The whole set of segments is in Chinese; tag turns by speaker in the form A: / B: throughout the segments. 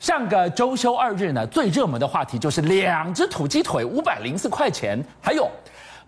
A: 上个周休二日呢，最热门的话题就是两只土鸡腿五百零四块钱，还有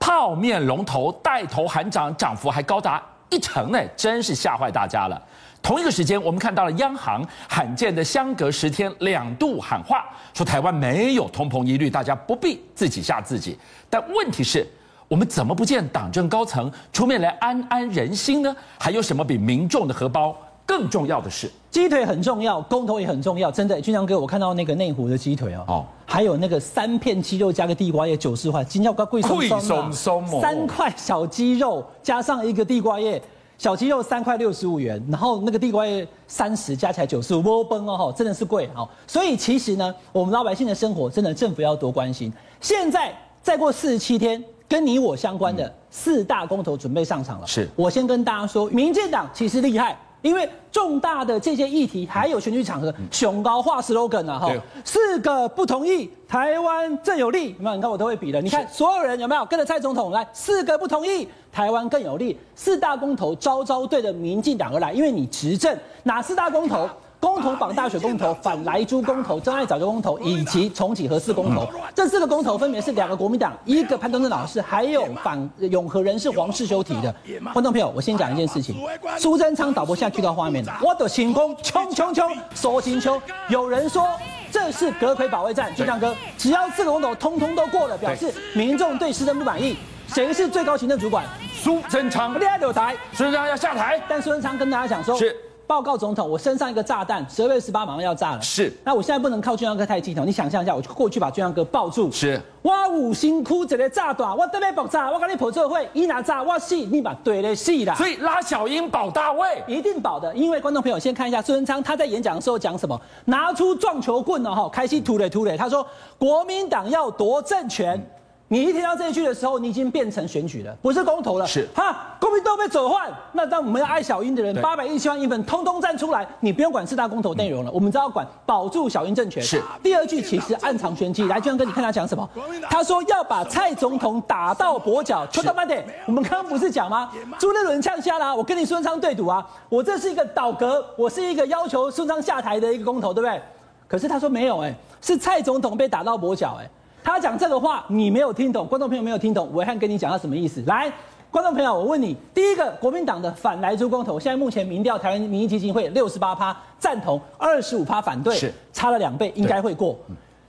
A: 泡面龙头带头喊涨，涨幅还高达一成呢，真是吓坏大家了。同一个时间，我们看到了央行罕见的相隔十天两度喊话，说台湾没有通膨疑虑，大家不必自己吓自己。但问题是，我们怎么不见党政高层出面来安安人心呢？还有什么比民众的荷包更重要的是？
B: 鸡腿很重要，公投也很重要，真的。俊相哥，我看到那个内湖的鸡腿哦，哦，还有那个三片鸡肉加个地瓜叶九十块，今天要贵松松松，三块小鸡肉加上一个地瓜叶。小鸡肉三块六十五元，然后那个地瓜叶三十，加起来九十五，窝崩哦，真的是贵哦。所以其实呢，我们老百姓的生活真的政府要多关心。现在再过四十七天，跟你我相关的四大公投准备上场了。是，我先跟大家说，民进党其实厉害。因为重大的这些议题，还有选举场合，雄高化 slogan 啊，哈，四个不同意，台湾更有利。有没有？你看我都会比的。你看所有人有没有跟着蔡总统来？四个不同意，台湾更有利。四大公投招招对着民进党而来，因为你执政，哪四大公投？公投、绑大选公投、反莱猪公投、真爱早教公投以及重启核四公投，这四个公投分别是两个国民党，一个潘东正老师，还有反永和人士黄世修提的。观众朋友，我先讲一件事情，苏贞昌导播现在去到画面了，我的行宫冲冲冲，说行秋。有人说这是阁揆保卫战，俊相哥，只要四个公投通通都过了，表示民众对施政不满意。谁是最高行政主管？苏贞昌。厉害有台，苏贞昌要下台，但苏贞昌跟大家讲说。是。报告总统，我身上一个炸弹，十二月十八马上要炸了。是，那我现在不能靠俊相哥太激动，你想象一下，我就过去把俊相哥抱住。是，哇五星哭着的炸弹，我准备爆炸，我跟你跑社会，一拿炸我死，你把对的死啦。
A: 所以拉小英保大卫，
B: 一定保的，因为观众朋友先看一下苏贞昌他在演讲的时候讲什么，拿出撞球棍了哈，开始突嘞突嘞，他说国民党要夺政权。嗯你一听到这一句的时候，你已经变成选举了，不是公投了。是哈，公民都被走换，那让我们要爱小英的人，八百一十万英粉，通通站出来，你不用管四大公投内容了，嗯、我们只要管保住小英政权。是第二句其实暗藏玄机，来，俊相哥，你看他讲什么？他说要把蔡总统打到跛脚。邱大慢点，我们刚刚不是讲吗？朱立伦呛下啦，我跟你孙昌对赌啊，我这是一个倒戈，我是一个要求孙昌下台的一个公投，对不对？可是他说没有、欸，哎，是蔡总统被打到跛脚，哎。他讲这个话，你没有听懂，观众朋友没有听懂，维汉跟你讲他什么意思？来，观众朋友，我问你，第一个，国民党的反莱猪公投，现在目前民调，台湾民意基金会六十八趴赞同，二十五趴反对，是差了两倍，应该会过。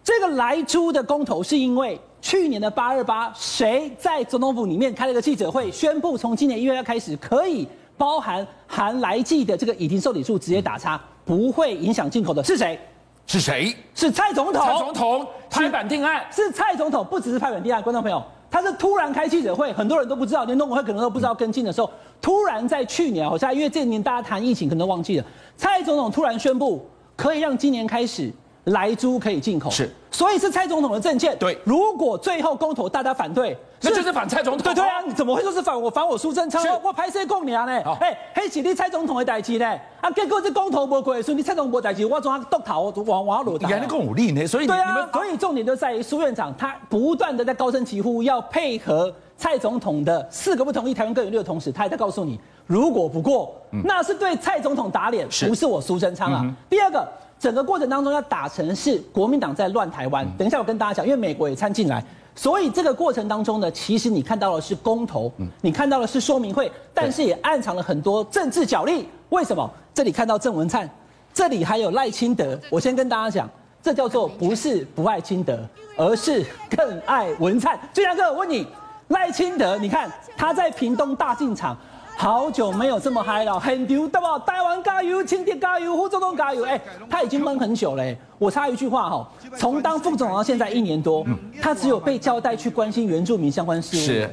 B: 这个莱猪的公投，是因为去年的八二八，谁在总统府里面开了个记者会，宣布从今年一月要开始，可以包含含来剂的这个已停受理数直接打叉，不会影响进口的，是谁？
A: 是谁？
B: 是蔡总统。
A: 蔡总统拍板定案。
B: 是蔡总统，不只是拍板定案。观众朋友，他是突然开记者会，很多人都不知道，连农委会可能都不知道跟进的时候，突然在去年，好像因为这年大家谈疫情，可能都忘记了，蔡总统突然宣布，可以让今年开始。莱猪可以进口，是，所以是蔡总统的政见。对，如果最后公投大家反对，
A: 那就是反蔡总统。
B: 对对啊，你怎么会说是反我反我苏贞昌？我拍谢共娘呢？哎，黑起你蔡总统的代志呢？啊，结果这公投不过，所以你蔡总统代志，我总要督头，往往要落台。
A: 原来更有利呢，所以
B: 对啊，所以重点就在于苏院长他不断的在高声疾呼，要配合蔡总统的四个不同意台湾更有利的同时，他还在告诉你，如果不过，那是对蔡总统打脸，不是我苏贞昌啊。第二个。整个过程当中要打成是国民党在乱台湾。等一下我跟大家讲，因为美国也掺进来，所以这个过程当中呢，其实你看到的是公投，你看到的是说明会，但是也暗藏了很多政治角力。为什么？这里看到郑文灿，这里还有赖清德。我先跟大家讲，这叫做不是不爱清德，而是更爱文灿。俊相哥，我问你，赖清德，你看他在屏东大进场。好久没有这么嗨了，很牛，对吧？台湾加油，清田加油，胡总统加油！哎，他已经闷很久了。我插一句话哈，从当副总统到现在一年多，他只有被交代去关心原住民相关事务。是，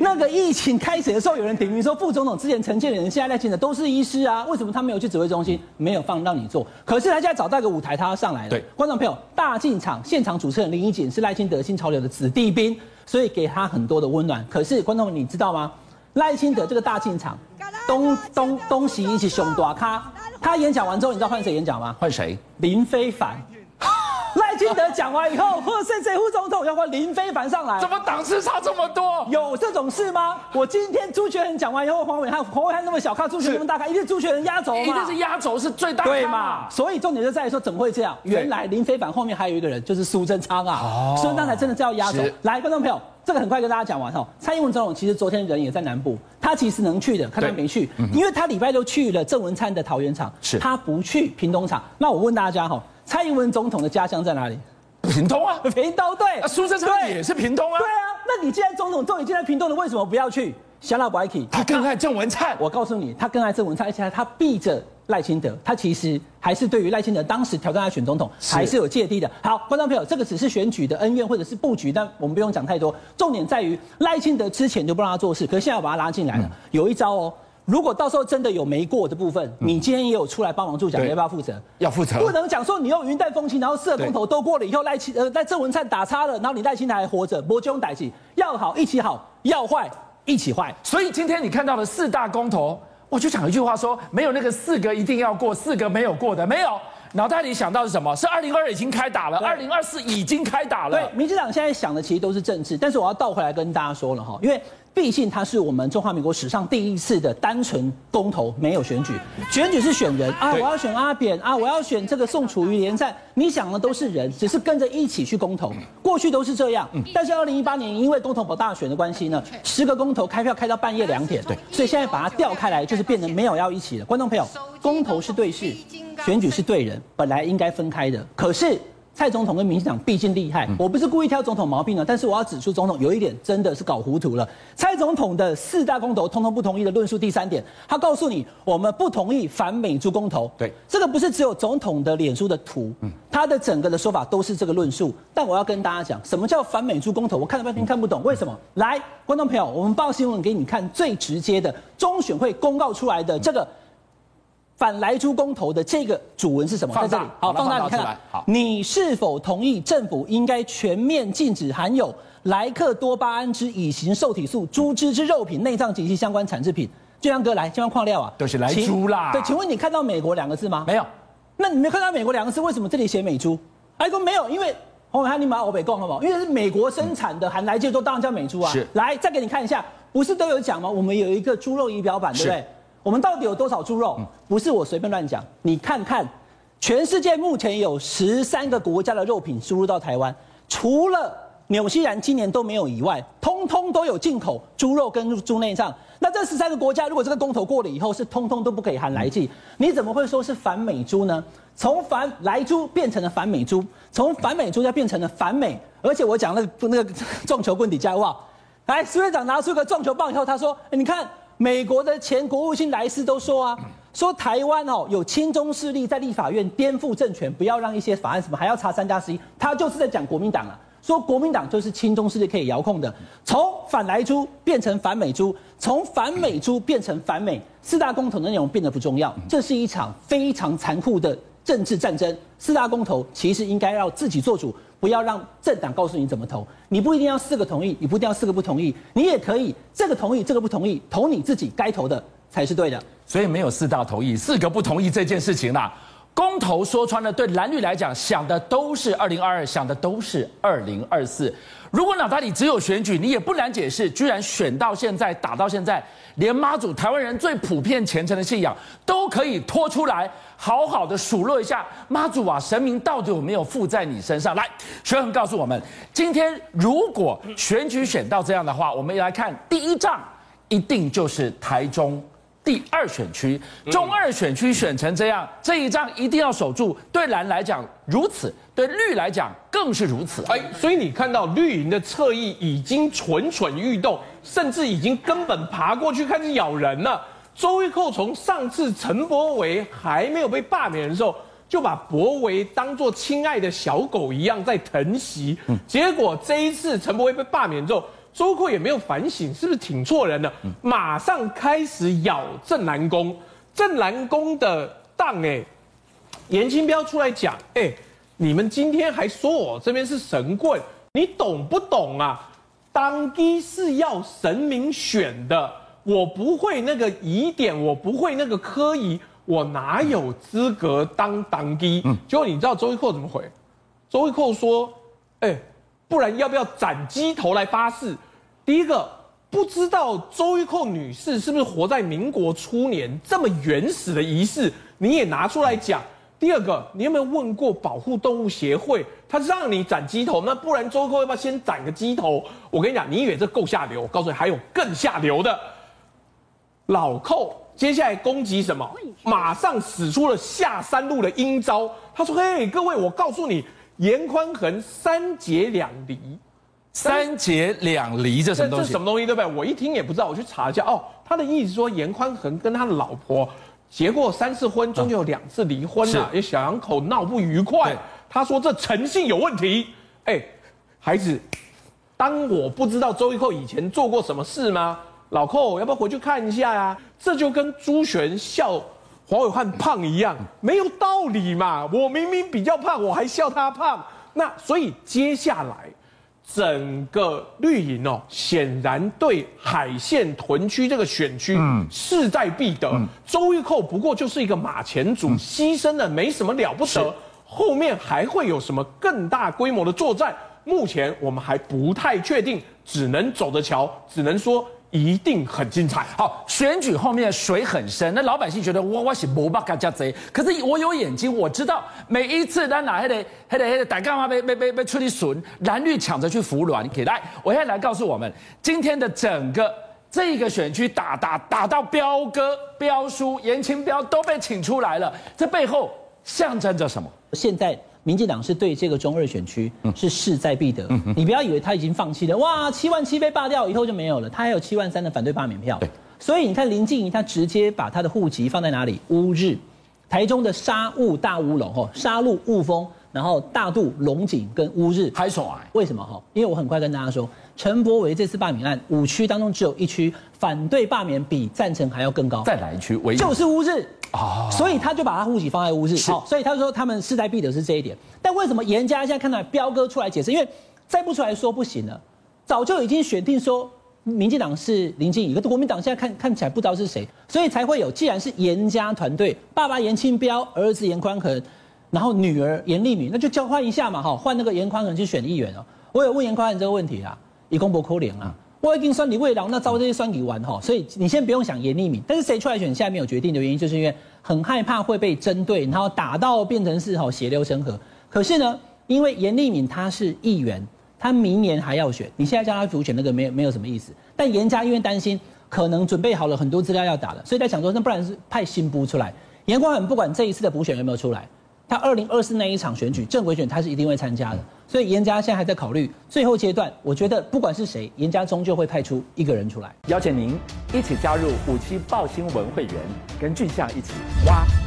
B: 那个疫情开始的时候，有人点名说副总统之前承建的人现在在现的都是医师啊，为什么他没有去指挥中心，没有放让你做？可是他现在找到一个舞台，他要上来了。对，观众朋友，大进场现场主持人林宜瑾是赖清德新潮流的子弟兵，所以给他很多的温暖。可是观众你知道吗？赖清德这个大进场，东东东西一起熊大咖，他演讲完之后，你知道换谁演讲吗？
A: 换谁？
B: 林非凡。赖清德讲完以后，或是谁副总统要换林非凡上来？
A: 怎么档次差这么多？
B: 有这种事吗？我今天朱学仁讲完以后，黄伟汉黄伟汉那么小咖，朱学仁那么大咖，一定是朱学仁压轴嘛？
A: 一定是压轴是最大咖
B: 对嘛？所以重点就在于说，怎么会这样？原来林非凡后面还有一个人，就是苏贞昌啊。哦，苏贞昌才真的叫压轴。来，观众朋友，这个很快跟大家讲完哈。蔡英文总统其实昨天人也在南部，他其实能去的，看他没去，因为他礼拜六去了郑文灿的桃园场，是他不去屏东场。那我问大家哈，蔡英文总统的家乡在哪里？
A: 屏东啊，
B: 屏东对。
A: 苏贞昌也是屏东啊。
B: 对啊，那你既然总统都已经在屏东了，为什么不要去？想到不爱去，
A: 他更爱郑文灿。
B: 我告诉你，他更爱郑文灿，而且他避着赖清德，他其实还是对于赖清德当时挑战他选总统还是有芥蒂的。好，观众朋友，这个只是选举的恩怨或者是布局，但我们不用讲太多。重点在于赖清德之前就不让他做事，可是现在我把他拉进来了，有一招哦。如果到时候真的有没过的部分，你今天也有出来帮忙助讲，你要不要负责？
A: 要负责，
B: 不能讲说你用云淡风轻，然后四个公投都过了以后，赖清呃在郑文灿打叉了，然后你赖清德还活着，不用代志，要好一起好，要坏。一起坏，
A: 所以今天你看到的四大公投，我就讲一句话说，没有那个四格一定要过，四格没有过的没有。脑袋里想到是什么？是二零二二已经开打了，二零二四已经开打了。
B: 对，民进党现在想的其实都是政治，但是我要倒回来跟大家说了哈，因为。毕竟它是我们中华民国史上第一次的单纯公投，没有选举，选举是选人啊，我要选阿扁啊，我要选这个宋楚瑜连战，你想的都是人，只是跟着一起去公投，过去都是这样。但是二零一八年因为公投保大选的关系呢，十个公投开票开到半夜两点，对，所以现在把它调开来，就是变成没有要一起的。观众朋友，公投是对事，选举是对人，本来应该分开的，可是。蔡总统跟民进党毕竟厉害，我不是故意挑总统毛病的，但是我要指出总统有一点真的是搞糊涂了。蔡总统的四大公投通通不同意的论述，第三点，他告诉你我们不同意反美猪公投。
A: 对，
B: 这个不是只有总统的脸书的图，他的整个的说法都是这个论述。但我要跟大家讲，什么叫反美猪公投？我看了半天看不懂，为什么？来，观众朋友，我们报新闻给你看最直接的中选会公告出来的这个。反莱猪公投的这个主文是什么？在这里，好，放大你看。好，你是否同意政府应该全面禁止含有莱克多巴胺之乙型受体素猪脂之肉品、内脏及其相关产制品？俊阳哥来，相关矿料啊，
A: 都是莱猪啦。
B: 对，请问你看到美国两个字吗？
A: 没有。
B: 那你没看到美国两个字，为什么这里写美猪？还说没有，因为红海你买欧北贡好不好？因为是美国生产的含莱剂都当然叫美猪啊。是。来，再给你看一下，不是都有讲吗？我们有一个猪肉仪表板，对不对？我们到底有多少猪肉？不是我随便乱讲，你看看，全世界目前有十三个国家的肉品输入到台湾，除了纽西兰今年都没有以外，通通都有进口猪肉跟猪内脏。那这十三个国家，如果这个公投过了以后，是通通都不可以含来剂，你怎么会说是反美猪呢？从反莱猪变成了反美猪，从反美猪再变成了反美，而且我讲那个那 个撞球棍底下哇，来，苏院长拿出个撞球棒以后，他说：“你看。”美国的前国务卿莱斯都说啊，说台湾哦有亲中势力在立法院颠覆政权，不要让一些法案什么还要查三加十一，他就是在讲国民党啊，说国民党就是亲中势力可以遥控的，从反莱猪变成反美猪，从反美猪变成反美，四大公投的内容变得不重要，这是一场非常残酷的政治战争。四大公投其实应该要自己做主。不要让政党告诉你怎么投，你不一定要四个同意，你不一定要四个不同意，你也可以这个同意，这个不同意，投你自己该投的才是对的。
A: 所以没有四大同意，四个不同意这件事情啦。公投说穿了，对蓝绿来讲，想的都是二零二二，想的都是二零二四。如果脑袋里只有选举，你也不难解释，居然选到现在，打到现在，连妈祖台湾人最普遍虔诚的信仰都可以拖出来，好好的数落一下妈祖啊，神明到底有没有附在你身上？来，学恒告诉我们，今天如果选举选到这样的话，我们来看第一仗，一定就是台中。第二选区，中二选区选成这样，这一仗一定要守住。对蓝来讲如此，对绿来讲更是如此。
C: 哎，所以你看到绿营的侧翼已经蠢蠢欲动，甚至已经根本爬过去开始咬人了。周玉蔻从上次陈柏维还没有被罢免的时候，就把柏维当做亲爱的小狗一样在疼惜。结果这一次陈柏维被罢免之后，周扣也没有反省，是不是挺错人了？马上开始咬郑南宫，郑南宫的当哎，严清标出来讲，哎，你们今天还说我这边是神棍，你懂不懂啊？当机是要神明选的，我不会那个疑点，我不会那个科仪，我哪有资格当当机？结果你知道周玉蔻怎么回？周玉蔻说：“哎，不然要不要斩鸡头来发誓？”第一个，不知道周玉蔻女士是不是活在民国初年这么原始的仪式，你也拿出来讲。第二个，你有没有问过保护动物协会？他让你斩鸡头，那不然周扣要不要先斩个鸡头？我跟你讲，你以为这够下流？我告诉你，还有更下流的。老寇接下来攻击什么？马上使出了下三路的阴招。他说：“嘿，各位，我告诉你，颜宽恒三结两离。
A: 三结两离，这什么东西？
C: 这什么东西？对不对？我一听也不知道，我去查一下。哦，他的意思说，严宽恒跟他的老婆。”结过三次婚，中间有两次离婚了，也小两口闹不愉快。他说这诚信有问题。哎，孩子，当我不知道周玉蔻以前做过什么事吗？老寇，要不要回去看一下呀、啊？这就跟朱璇笑黄伟汉胖一样，没有道理嘛。我明明比较胖，我还笑他胖。那所以接下来。整个绿营哦，显然对海线屯区这个选区势在必得。嗯、周玉蔻不过就是一个马前卒，嗯、牺牲了没什么了不得。是后面还会有什么更大规模的作战？目前我们还不太确定，只能走着瞧，只能说。一定很精彩。
A: 好，选举后面水很深，那老百姓觉得我我是无巴加加贼，可是我有眼睛，我知道每一次咱哪还得还得还得打干嘛被被被被出去损，蓝绿抢着去服软。给来，我现在来告诉我们，今天的整个这个选区打打打到彪哥彪叔颜清彪都被请出来了，这背后象征着什么？
B: 现在。民进党是对这个中二选区是势在必得，嗯、你不要以为他已经放弃了，哇，七万七被罢掉以后就没有了，他还有七万三的反对罢免票，对。所以你看林静怡他直接把他的户籍放在哪里？乌日，台中的沙雾大乌龙吼，沙鹿雾峰，然后大肚龙井跟乌日。
A: 还爽，
B: 为什么？哈？因为我很快跟大家说，陈柏惟这次罢免案五区当中只有一区反对罢免比赞成还要更高，
A: 在哪一区？
B: 就是乌日。啊，所以他就把他户籍放在乌日，好，所以他说他们势在必得是这一点。但为什么严家现在看到彪哥出来解释？因为再不出来说不行了，早就已经选定说民进党是林静怡，国民党现在看看起来不知道是谁，所以才会有。既然是严家团队，爸爸严清标，儿子严宽恒，然后女儿颜莉敏，那就交换一下嘛，哈，换那个严宽恒去选议员哦。我有问严宽恒这个问题啊，以公博扣脸啊。我已经算你未老，那招这些算你完哈，所以你先不用想颜莉敏，但是谁出来选，现在没有决定的原因，就是因为很害怕会被针对，然后打到变成是哈血流成河。可是呢，因为颜莉敏她是议员，她明年还要选，你现在叫她补选那个没有没有什么意思。但严家因为担心可能准备好了很多资料要打了，所以在想说，那不然是派新补出来。严光很不管这一次的补选有没有出来。他二零二四那一场选举正规选，他是一定会参加的。所以严家现在还在考虑最后阶段。我觉得不管是谁，严家终究会派出一个人出来。
A: 邀请您一起加入五七报新闻会员，跟俊相一起挖真。